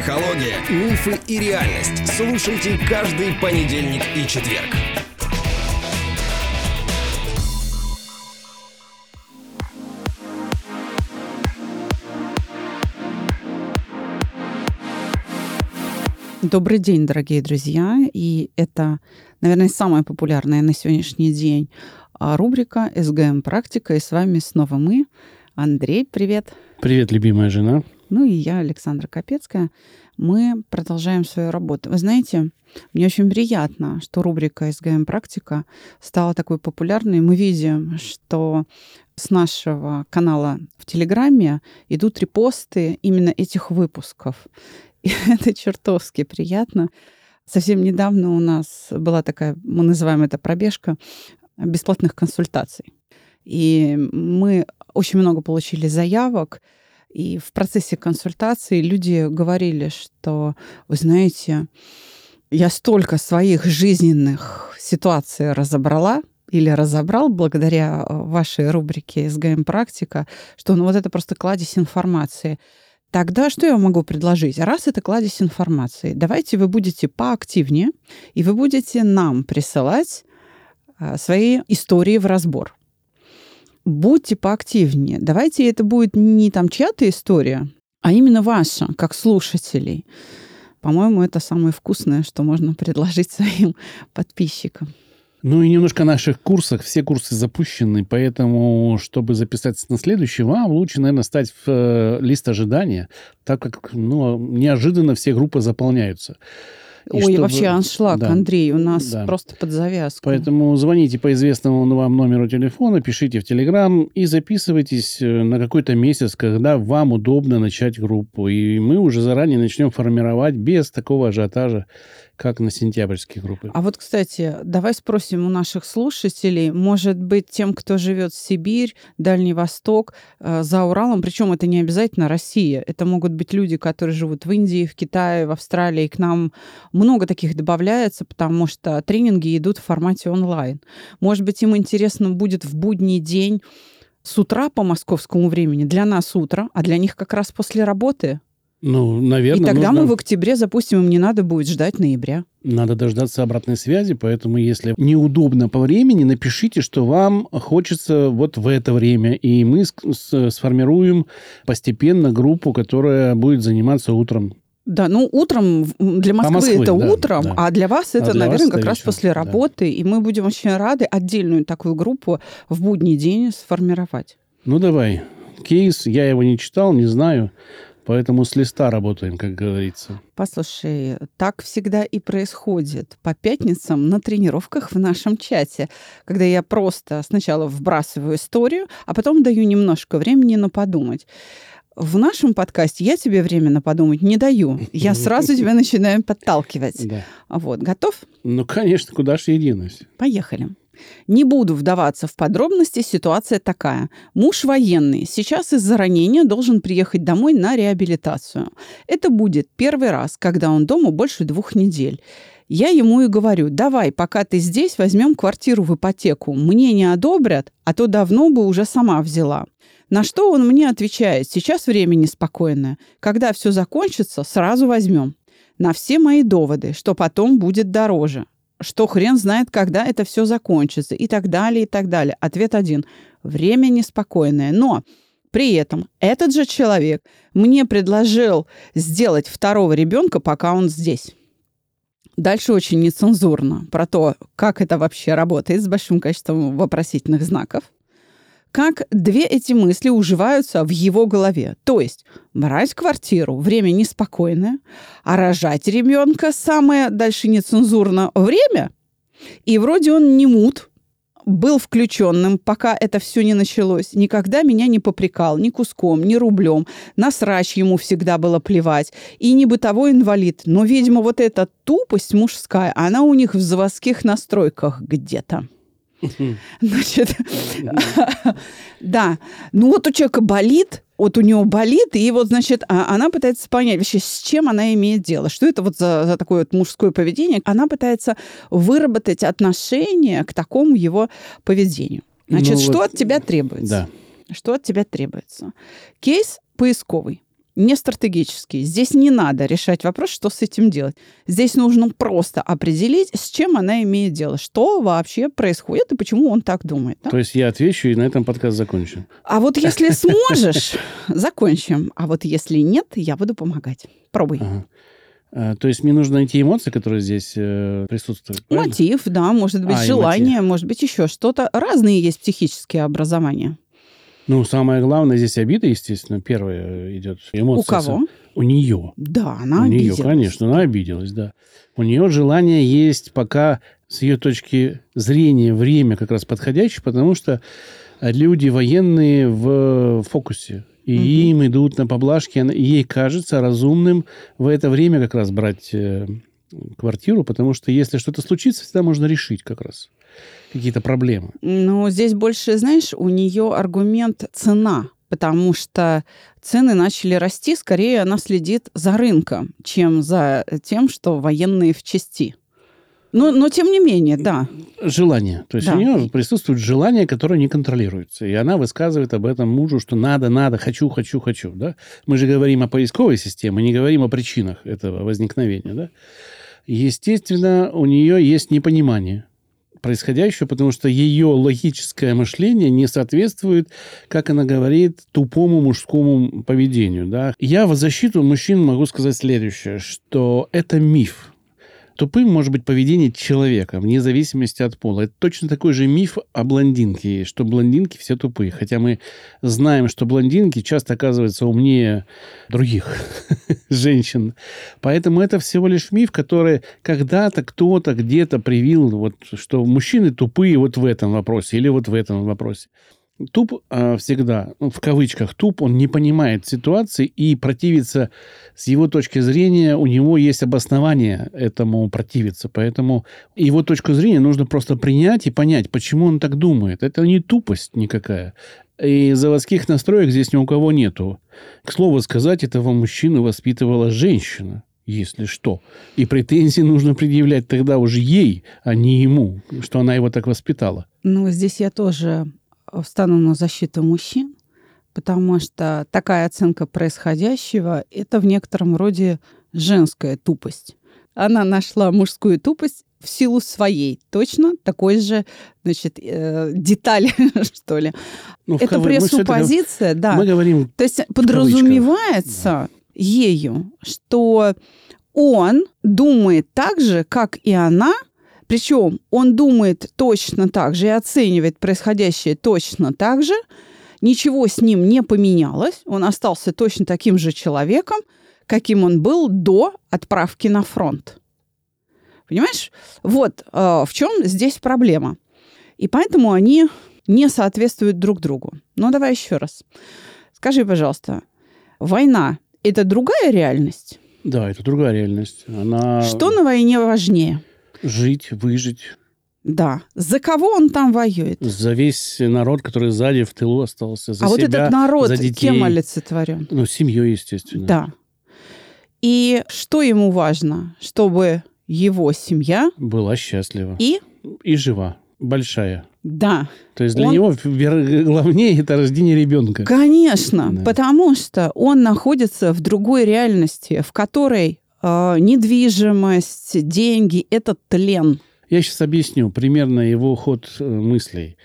Психология, мифы и реальность. Слушайте каждый понедельник и четверг. Добрый день, дорогие друзья. И это, наверное, самая популярная на сегодняшний день а, рубрика «СГМ Практика». И с вами снова мы. Андрей, привет. Привет, любимая жена. Ну и я, Александра Капецкая. Мы продолжаем свою работу. Вы знаете, мне очень приятно, что рубрика «СГМ Практика» стала такой популярной. Мы видим, что с нашего канала в Телеграме идут репосты именно этих выпусков. И это чертовски приятно. Совсем недавно у нас была такая, мы называем это пробежка бесплатных консультаций. И мы очень много получили заявок, и в процессе консультации люди говорили, что, вы знаете, я столько своих жизненных ситуаций разобрала, или разобрал благодаря вашей рубрике «СГМ Практика», что ну, вот это просто кладезь информации. Тогда что я могу предложить? Раз это кладезь информации, давайте вы будете поактивнее, и вы будете нам присылать а, свои истории в разбор. Будьте поактивнее. Давайте это будет не там чья-то история, а именно ваша, как слушателей. По-моему, это самое вкусное, что можно предложить своим подписчикам. Ну и немножко о наших курсах. Все курсы запущены, поэтому, чтобы записаться на следующий, вам лучше, наверное, стать в э, лист ожидания, так как ну, неожиданно все группы заполняются. И Ой, чтобы... вообще аншлаг, да. Андрей, у нас да. просто под завязку. Поэтому звоните по известному вам номеру телефона, пишите в Телеграм и записывайтесь э, на какой-то месяц, когда вам удобно начать группу. И мы уже заранее начнем формировать без такого ажиотажа как на сентябрьские группы. А вот, кстати, давай спросим у наших слушателей, может быть, тем, кто живет в Сибирь, Дальний Восток, э, за Уралом, причем это не обязательно Россия, это могут быть люди, которые живут в Индии, в Китае, в Австралии, к нам много таких добавляется, потому что тренинги идут в формате онлайн. Может быть, им интересно будет в будний день с утра по московскому времени, для нас утро, а для них как раз после работы ну, наверное. И тогда нужно... мы в октябре запустим, им не надо будет ждать ноября. Надо дождаться обратной связи, поэтому если неудобно по времени, напишите, что вам хочется вот в это время, и мы сформируем постепенно группу, которая будет заниматься утром. Да, ну утром для Москвы, Москвы это да, утром, да. а для вас это, а для наверное, вас как раз вечером, после работы, да. и мы будем очень рады отдельную такую группу в будний день сформировать. Ну давай, кейс, я его не читал, не знаю. Поэтому с листа работаем, как говорится. Послушай, так всегда и происходит по пятницам на тренировках в нашем чате, когда я просто сначала вбрасываю историю, а потом даю немножко времени на подумать. В нашем подкасте я тебе временно подумать не даю. Я сразу тебя начинаю подталкивать. Да. Вот, готов? Ну, конечно, куда же единость. Поехали. Не буду вдаваться в подробности, ситуация такая. Муж военный, сейчас из-за ранения должен приехать домой на реабилитацию. Это будет первый раз, когда он дома больше двух недель. Я ему и говорю, давай, пока ты здесь, возьмем квартиру в ипотеку. Мне не одобрят, а то давно бы уже сама взяла. На что он мне отвечает, сейчас время неспокойное. Когда все закончится, сразу возьмем. На все мои доводы, что потом будет дороже что хрен знает, когда это все закончится и так далее, и так далее. Ответ один. Время неспокойное. Но при этом этот же человек мне предложил сделать второго ребенка, пока он здесь. Дальше очень нецензурно про то, как это вообще работает с большим количеством вопросительных знаков как две эти мысли уживаются в его голове. То есть брать квартиру, время неспокойное, а рожать ребенка самое дальше нецензурно время. И вроде он не мут, был включенным, пока это все не началось. Никогда меня не попрекал ни куском, ни рублем. На срач ему всегда было плевать. И не бытовой инвалид. Но, видимо, вот эта тупость мужская, она у них в заводских настройках где-то. Значит, да. Ну вот у человека болит, вот у него болит, и вот, значит, а, она пытается понять вообще, с чем она имеет дело, что это вот за, за такое вот мужское поведение. Она пытается выработать отношение к такому его поведению. Значит, ну, что вот, от тебя требуется? Да. Что от тебя требуется? Кейс поисковый. Не стратегический. Здесь не надо решать вопрос, что с этим делать. Здесь нужно просто определить, с чем она имеет дело, что вообще происходит и почему он так думает. да? То есть я отвечу, и на этом подкаст закончим. А вот если сможешь, закончим. А вот если нет, я буду помогать. Пробуй. Ага. А, То есть мне нужно найти эмоции, которые здесь э, присутствуют. правильно? Мотив, да, может быть, А, желание, может быть, еще что-то. Разные есть психические образования. Ну, самое главное здесь обида, естественно, первая идет. Эмоция. У кого? У нее. Да, она У нее, обиделась. конечно, она обиделась, да. У нее желание есть пока с ее точки зрения время как раз подходящее, потому что люди военные в фокусе. И Мгм. им идут на поблажки. И Ей кажется разумным в это время как раз брать э, квартиру, потому что если что-то случится, всегда можно решить как раз какие-то проблемы. Но здесь больше, знаешь, у нее аргумент цена, потому что цены начали расти, скорее она следит за рынком, чем за тем, что военные в части. Но, но тем не менее, да. Желание. То есть Да. у нее присутствует желание, которое не контролируется. И она высказывает об этом мужу, что надо, надо, хочу, хочу, хочу. Да? Мы же говорим о поисковой системе, не говорим о причинах этого возникновения. Да? Естественно, у нее есть непонимание происходящего, потому что ее логическое мышление не соответствует, как она говорит, тупому мужскому поведению. Да? Я в защиту мужчин могу сказать следующее, что это миф. Тупым может быть поведение человека, вне зависимости от пола. Это точно такой же миф о блондинке, что блондинки все тупые. Хотя мы знаем, что блондинки часто оказываются умнее других женщин. Поэтому это всего лишь миф, который когда-то кто-то где-то привил, вот, что мужчины тупые вот в этом вопросе или вот в этом вопросе. Туп а, всегда, ну, в кавычках, туп, он не понимает ситуации и противится с его точки зрения, у него есть обоснование этому противиться. Поэтому его точку зрения нужно просто принять и понять, почему он так думает. Это не тупость никакая. И заводских настроек здесь ни у кого нету. К слову сказать, этого мужчину воспитывала женщина если что. И претензии нужно предъявлять тогда уже ей, а не ему, что она его так воспитала. Ну, здесь я тоже встану на защиту мужчин, потому что такая оценка происходящего – это в некотором роде женская тупость. Она нашла мужскую тупость в силу своей, точно такой же, значит, э, деталь, что ли. Ну, это говорим- пресуппозиция, да. Мы говорим, То есть подразумевается ею, что он думает так же, как и она, причем он думает точно так же и оценивает происходящее точно так же, ничего с ним не поменялось, он остался точно таким же человеком, каким он был до отправки на фронт. Понимаешь? Вот э, в чем здесь проблема. И поэтому они не соответствуют друг другу. Ну, давай еще раз. Скажи, пожалуйста, война – это другая реальность? да, это другая реальность. Она Что на войне важнее? Жить, выжить Да. За кого он там воюет? за весь народ, который сзади в тылу остался, за а вот себя, этот народ за детей. кем олицетворен? Ну, семьей, естественно. Да. И что ему важно? Чтобы его семья Была счастлива. и... И жива. Большая. Да, То есть для Он- него главнее это рождение ребенка. Конечно, Да. потому что он находится в другой реальности, в которой недвижимость, деньги – это тлен. Я сейчас объясню примерно его ход э, мыслей.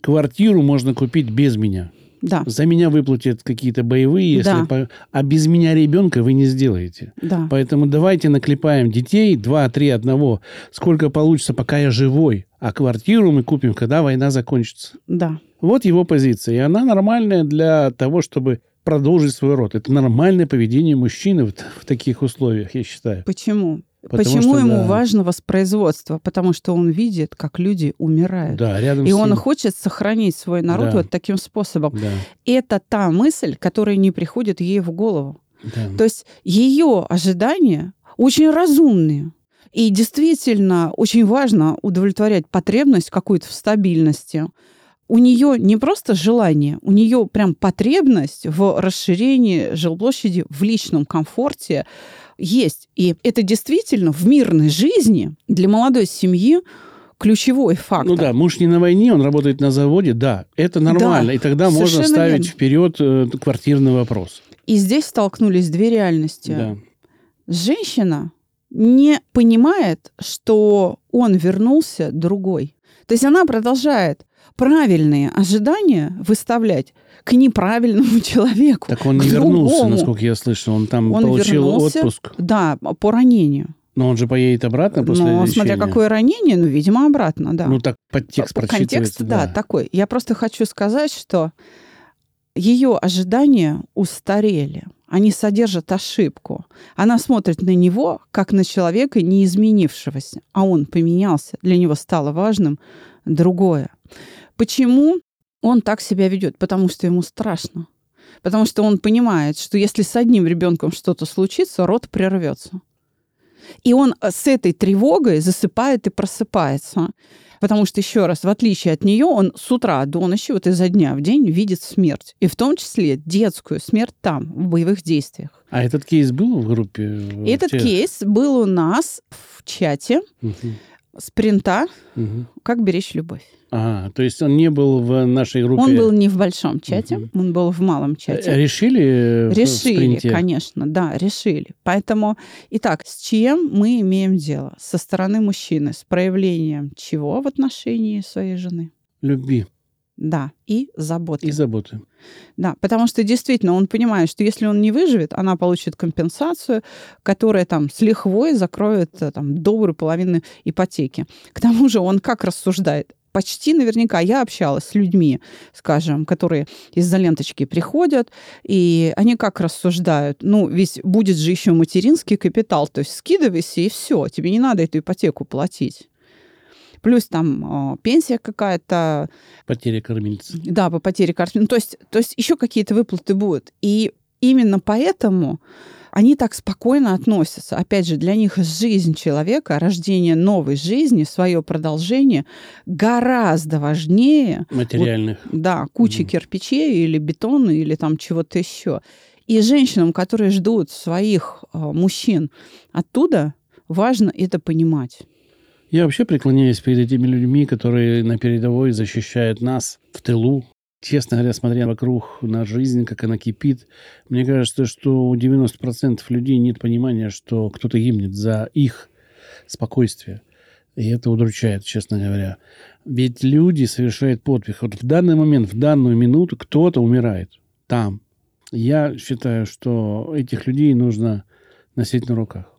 Квартиру можно купить без меня. Да, За меня выплатят какие-то боевые, если Да. по- а без меня ребенка вы не сделаете. да. Поэтому давайте наклепаем детей, два, три, одного, сколько получится, пока я живой. А квартиру мы купим, когда война закончится. Да. Вот его позиция. И она нормальная для того, чтобы продолжить свой род. Это нормальное поведение мужчины в, в таких условиях, я считаю. Почему? Потому Почему что, ему да. важно воспроизводство? Потому что он видит, как люди умирают. Да, рядом И с он ним. хочет сохранить свой народ Да. вот таким способом. Да, Это та мысль, которая не приходит ей в голову. да. То есть ее ожидания очень разумные. И действительно очень важно удовлетворять потребность какую-то в стабильности. У нее не просто желание, у нее прям потребность в расширении жилплощади, в личном комфорте есть. И это действительно в мирной жизни для молодой семьи ключевой фактор. Ну да, муж не на войне, он работает на заводе, да, это нормально. Да, и тогда можно ставить верно. вперед э, квартирный вопрос. И здесь столкнулись две реальности. Да. Женщина не понимает, что он вернулся другой. То есть она продолжает правильные ожидания выставлять к неправильному человеку. Так он не вернулся, другому. насколько я слышал. Он там Он получил вернулся, отпуск. Да, по ранению. Но он же поедет обратно после Но лечения. смотря какое ранение, ну, видимо, обратно, да. Ну, так подтекст По- прочитывается. Контекст, да, такой. Я просто хочу сказать, что ее ожидания устарели. Они содержат ошибку. Она смотрит на него, как на человека, не изменившегося. А он поменялся. Для него стало важным другое. Почему он так себя ведет? Потому что ему страшно. Потому что он понимает, что если с одним ребенком что-то случится, род прервется. И он э, с этой тревогой засыпает и просыпается. Потому что, еще раз, в отличие от нее, он с утра до ночи, вот изо дня в день видит смерть. И в том числе детскую смерть там, в боевых действиях. А этот кейс был в группе? Этот тех? кейс был у нас в чате Мгм, спринта мгм. «Как беречь любовь». А, то есть он не был в нашей группе? Он был не в большом чате, Мгм. он был в малом Э, чате. Решили в Решили, конечно, да, решили. Поэтому, итак, с чем мы имеем дело? Со стороны мужчины, с проявлением чего в отношении своей жены? Любви Да, и заботы. и заботы. Да, потому что действительно он понимает, что если он не выживет, она получит компенсацию, которая там с лихвой закроет э, там добрую половину ипотеки. К тому же он как рассуждает? Почти наверняка я общалась с людьми, скажем, которые из-за ленточки приходят, и они как рассуждают? Ну, ведь будет же еще материнский капитал, то есть скидывайся, и все, тебе не надо эту ипотеку платить. Плюс там э, пенсия какая-то, Потеря кормильца. да, по потере карты. Ну, то есть, то есть еще какие-то выплаты будут. И именно поэтому они так спокойно относятся. Опять же, для них жизнь человека, рождение новой жизни, свое продолжение гораздо важнее, Материальных. да, кучи Мгм. кирпичей или бетона или там чего-то еще. И женщинам, которые ждут своих э, мужчин оттуда, важно это понимать. Я вообще преклоняюсь перед этими людьми, которые на передовой защищают нас в тылу. Честно говоря, смотря вокруг на жизнь, как она кипит, мне кажется, что у 90% людей нет понимания, что кто-то гибнет за их спокойствие. И это удручает, честно говоря. Ведь люди совершают подвиг. Вот в данный момент, в данную минуту кто-то умирает там. Я считаю, что этих людей нужно носить на руках.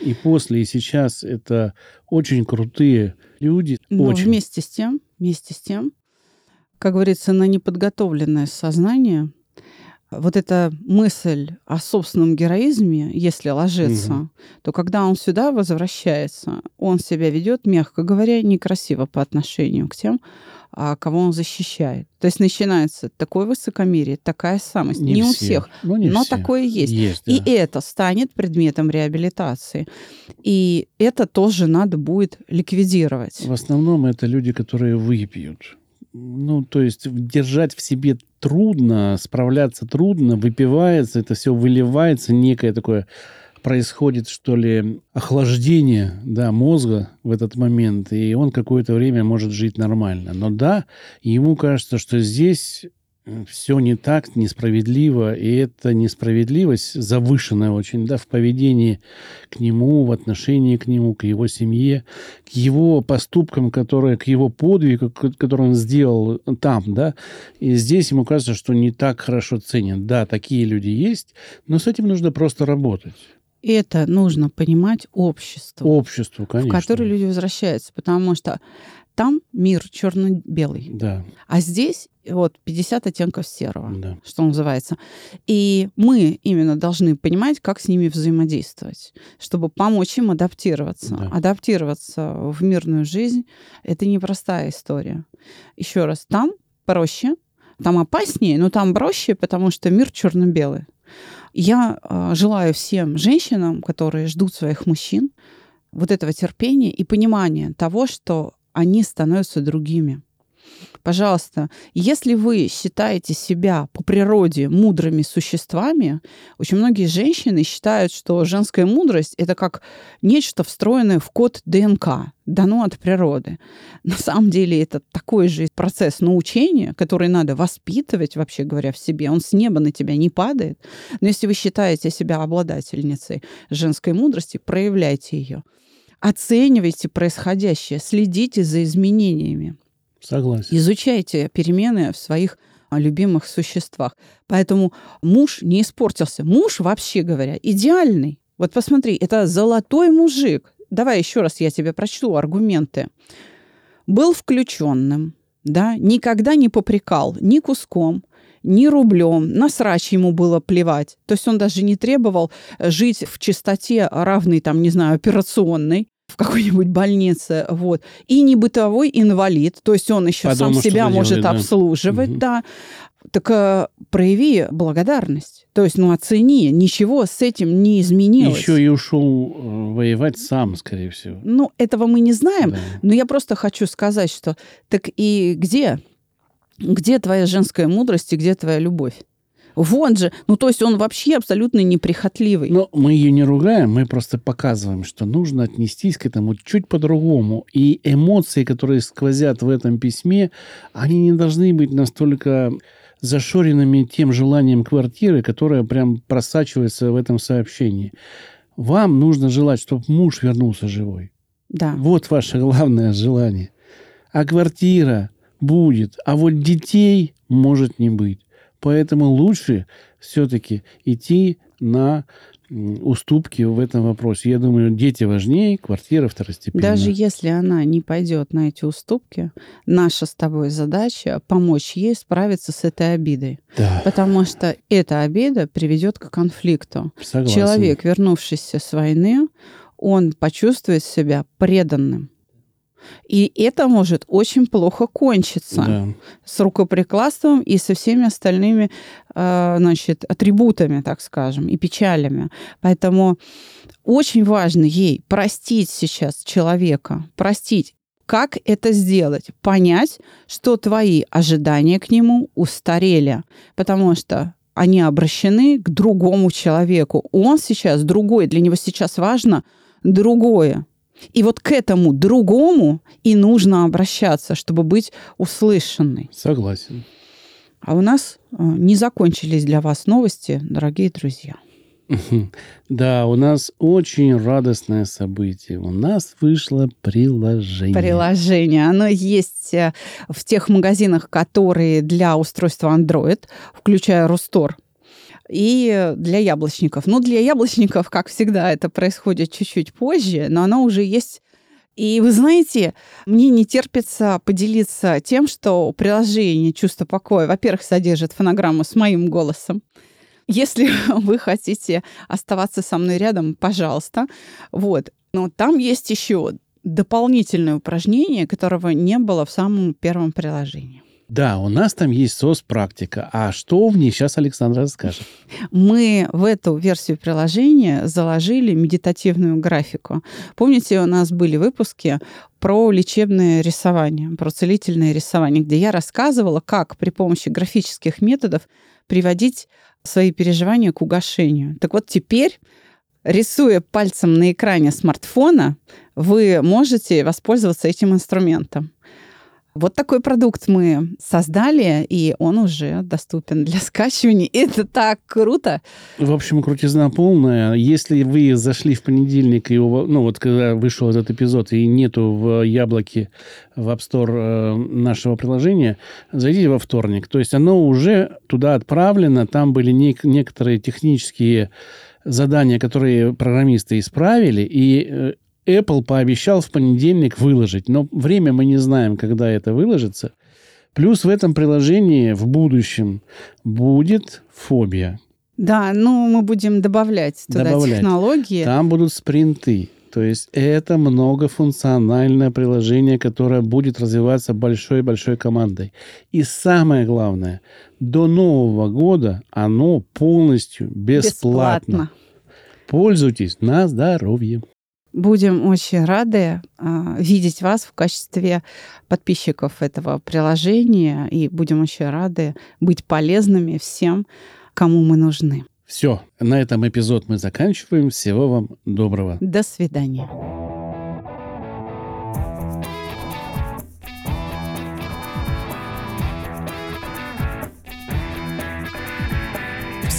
И после, и сейчас это очень крутые люди. Но очень. вместе с тем, вместе с тем, как говорится, на неподготовленное сознание, вот эта мысль о собственном героизме, если ложится, Мгм. то когда он сюда возвращается, он себя ведет, мягко говоря, некрасиво по отношению к тем, а, кого он защищает. То есть начинается такое высокомерие, такая самость. Не, у все. всех, Ну, не но все. такое есть. Есть, И да. это станет предметом реабилитации. И это тоже надо будет ликвидировать. В основном это люди, которые выпьют. Ну, то есть держать в себе трудно, справляться трудно, выпивается, это все выливается, некое такое происходит, что ли, охлаждение да, мозга в этот момент, и он какое-то время может жить нормально. Но да, ему кажется, что здесь все не так, несправедливо, и эта несправедливость завышенная очень, да, в поведении к нему, в отношении к нему, к его семье, к его поступкам, которые, к его подвигу, который он сделал там, да, и здесь ему кажется, что не так хорошо ценят. Да, такие люди есть, но с этим нужно просто работать. Это нужно понимать обществу, Обществу, в конечно. которое люди возвращаются, потому что там мир черно-белый, Да, а здесь вот 50 оттенков серого, да. что называется. И мы именно должны понимать, как с ними взаимодействовать, чтобы помочь им адаптироваться. Да. Адаптироваться в мирную жизнь — это непростая история. Еще раз, там проще, там опаснее, но там проще, потому что мир черно-белый. Я э, желаю всем женщинам, которые ждут своих мужчин, вот этого терпения и понимания того, что они становятся другими. Пожалуйста, если вы считаете себя по природе мудрыми существами, очень многие женщины считают, что женская мудрость это как нечто встроенное в код ДНК, дано от природы. На самом деле это такой же процесс научения, который надо воспитывать, вообще говоря, в себе. Он с неба на тебя не падает. Но если вы считаете себя обладательницей женской мудрости, проявляйте ее. Оценивайте происходящее, следите за изменениями. Согласен. Изучайте перемены в своих а, любимых существах. Поэтому муж не испортился. Муж, вообще говоря, идеальный. Вот посмотри, это золотой мужик. Давай еще раз я тебе прочту аргументы. Был включенным, да, никогда не попрекал ни куском, ни рублем, на срач ему было плевать. То есть он даже не требовал жить в чистоте равной, там, не знаю, операционной в какой-нибудь больнице, вот, и не бытовой инвалид, то есть он еще Потом сам себя может делает, да. обслуживать, Мгм. да. Так э, прояви благодарность, то есть, ну, оцени, ничего с этим не изменилось. Еще и ушел э, воевать сам, скорее всего. Ну, этого мы не знаем, Да. но я просто хочу сказать, что так и где? Где твоя женская мудрость и где твоя любовь? Вон же, ну то есть он вообще абсолютно неприхотливый. Но мы ее не ругаем, мы просто показываем, что нужно отнестись к этому чуть по-другому. И эмоции, которые сквозят в этом письме, они не должны быть настолько зашоренными тем желанием квартиры, которое прям просачивается в этом сообщении. Вам нужно желать, чтобы муж вернулся живой. да. Вот ваше главное желание. А квартира будет, а вот детей может не быть. Поэтому лучше все-таки идти на уступки в этом вопросе. Я думаю, дети важнее, квартира второстепенная. Даже если она не пойдет на эти уступки, наша с тобой задача помочь ей справиться с этой обидой. Да, Потому что эта обида приведет к конфликту. согласен. Человек, вернувшийся с войны, он почувствует себя преданным. И это может очень плохо кончиться Да. с рукоприкладством и со всеми остальными э, значит, атрибутами, так скажем, и печалями. Поэтому очень важно ей простить сейчас человека, простить. Как это сделать? Понять, что твои ожидания к нему устарели, потому что они обращены к другому человеку. Он сейчас другой, для него сейчас важно другое. И вот к этому другому и нужно обращаться, чтобы быть услышанной. Согласен. А у нас э, не закончились для вас новости, дорогие друзья. Да, у нас очень радостное событие. У нас вышло приложение. Приложение. Оно есть э, в тех магазинах, которые для устройства Android, включая Рустор, и для яблочников. Ну, для яблочников, как всегда, это происходит чуть-чуть позже, но оно уже есть. И вы знаете, мне не терпится поделиться тем, что приложение «Чувство покоя», во-первых, содержит фонограмму с моим голосом. Если вы хотите оставаться со мной рядом, пожалуйста. Вот. Но там есть еще дополнительное упражнение, которого не было в самом первом приложении. Да, у нас там есть СОС-практика. А что в ней сейчас Александр расскажет? Мы в эту версию приложения заложили медитативную графику. Помните, у нас были выпуски про лечебное рисование, про целительное рисование, где я рассказывала, как при помощи графических методов приводить свои переживания к угошению. Так вот теперь, рисуя пальцем на экране смартфона, вы можете воспользоваться этим инструментом. Вот такой продукт мы создали, и он уже доступен для скачивания. Это так круто! В общем, крутизна полная. Если вы зашли в понедельник, и у ну вот когда вышел этот эпизод, и нету в Яблоке, в App Store э, нашего приложения, зайдите во вторник. То есть оно уже туда отправлено, там были нек- некоторые технические задания, которые программисты исправили, и э, Apple пообещал в понедельник выложить. Но время мы не знаем, когда это выложится. Плюс в этом приложении в будущем будет фобия. Да, ну мы будем добавлять туда Добавлять. технологии. Там будут спринты. То есть это многофункциональное приложение, которое будет развиваться большой-большой командой. И самое главное, до Нового года оно полностью бесплатно. Пользуйтесь на здоровье. Будем очень рады э, видеть вас в качестве подписчиков этого приложения и будем очень рады быть полезными всем, кому мы нужны. Все, на этом эпизод мы заканчиваем. Всего вам доброго. До свидания.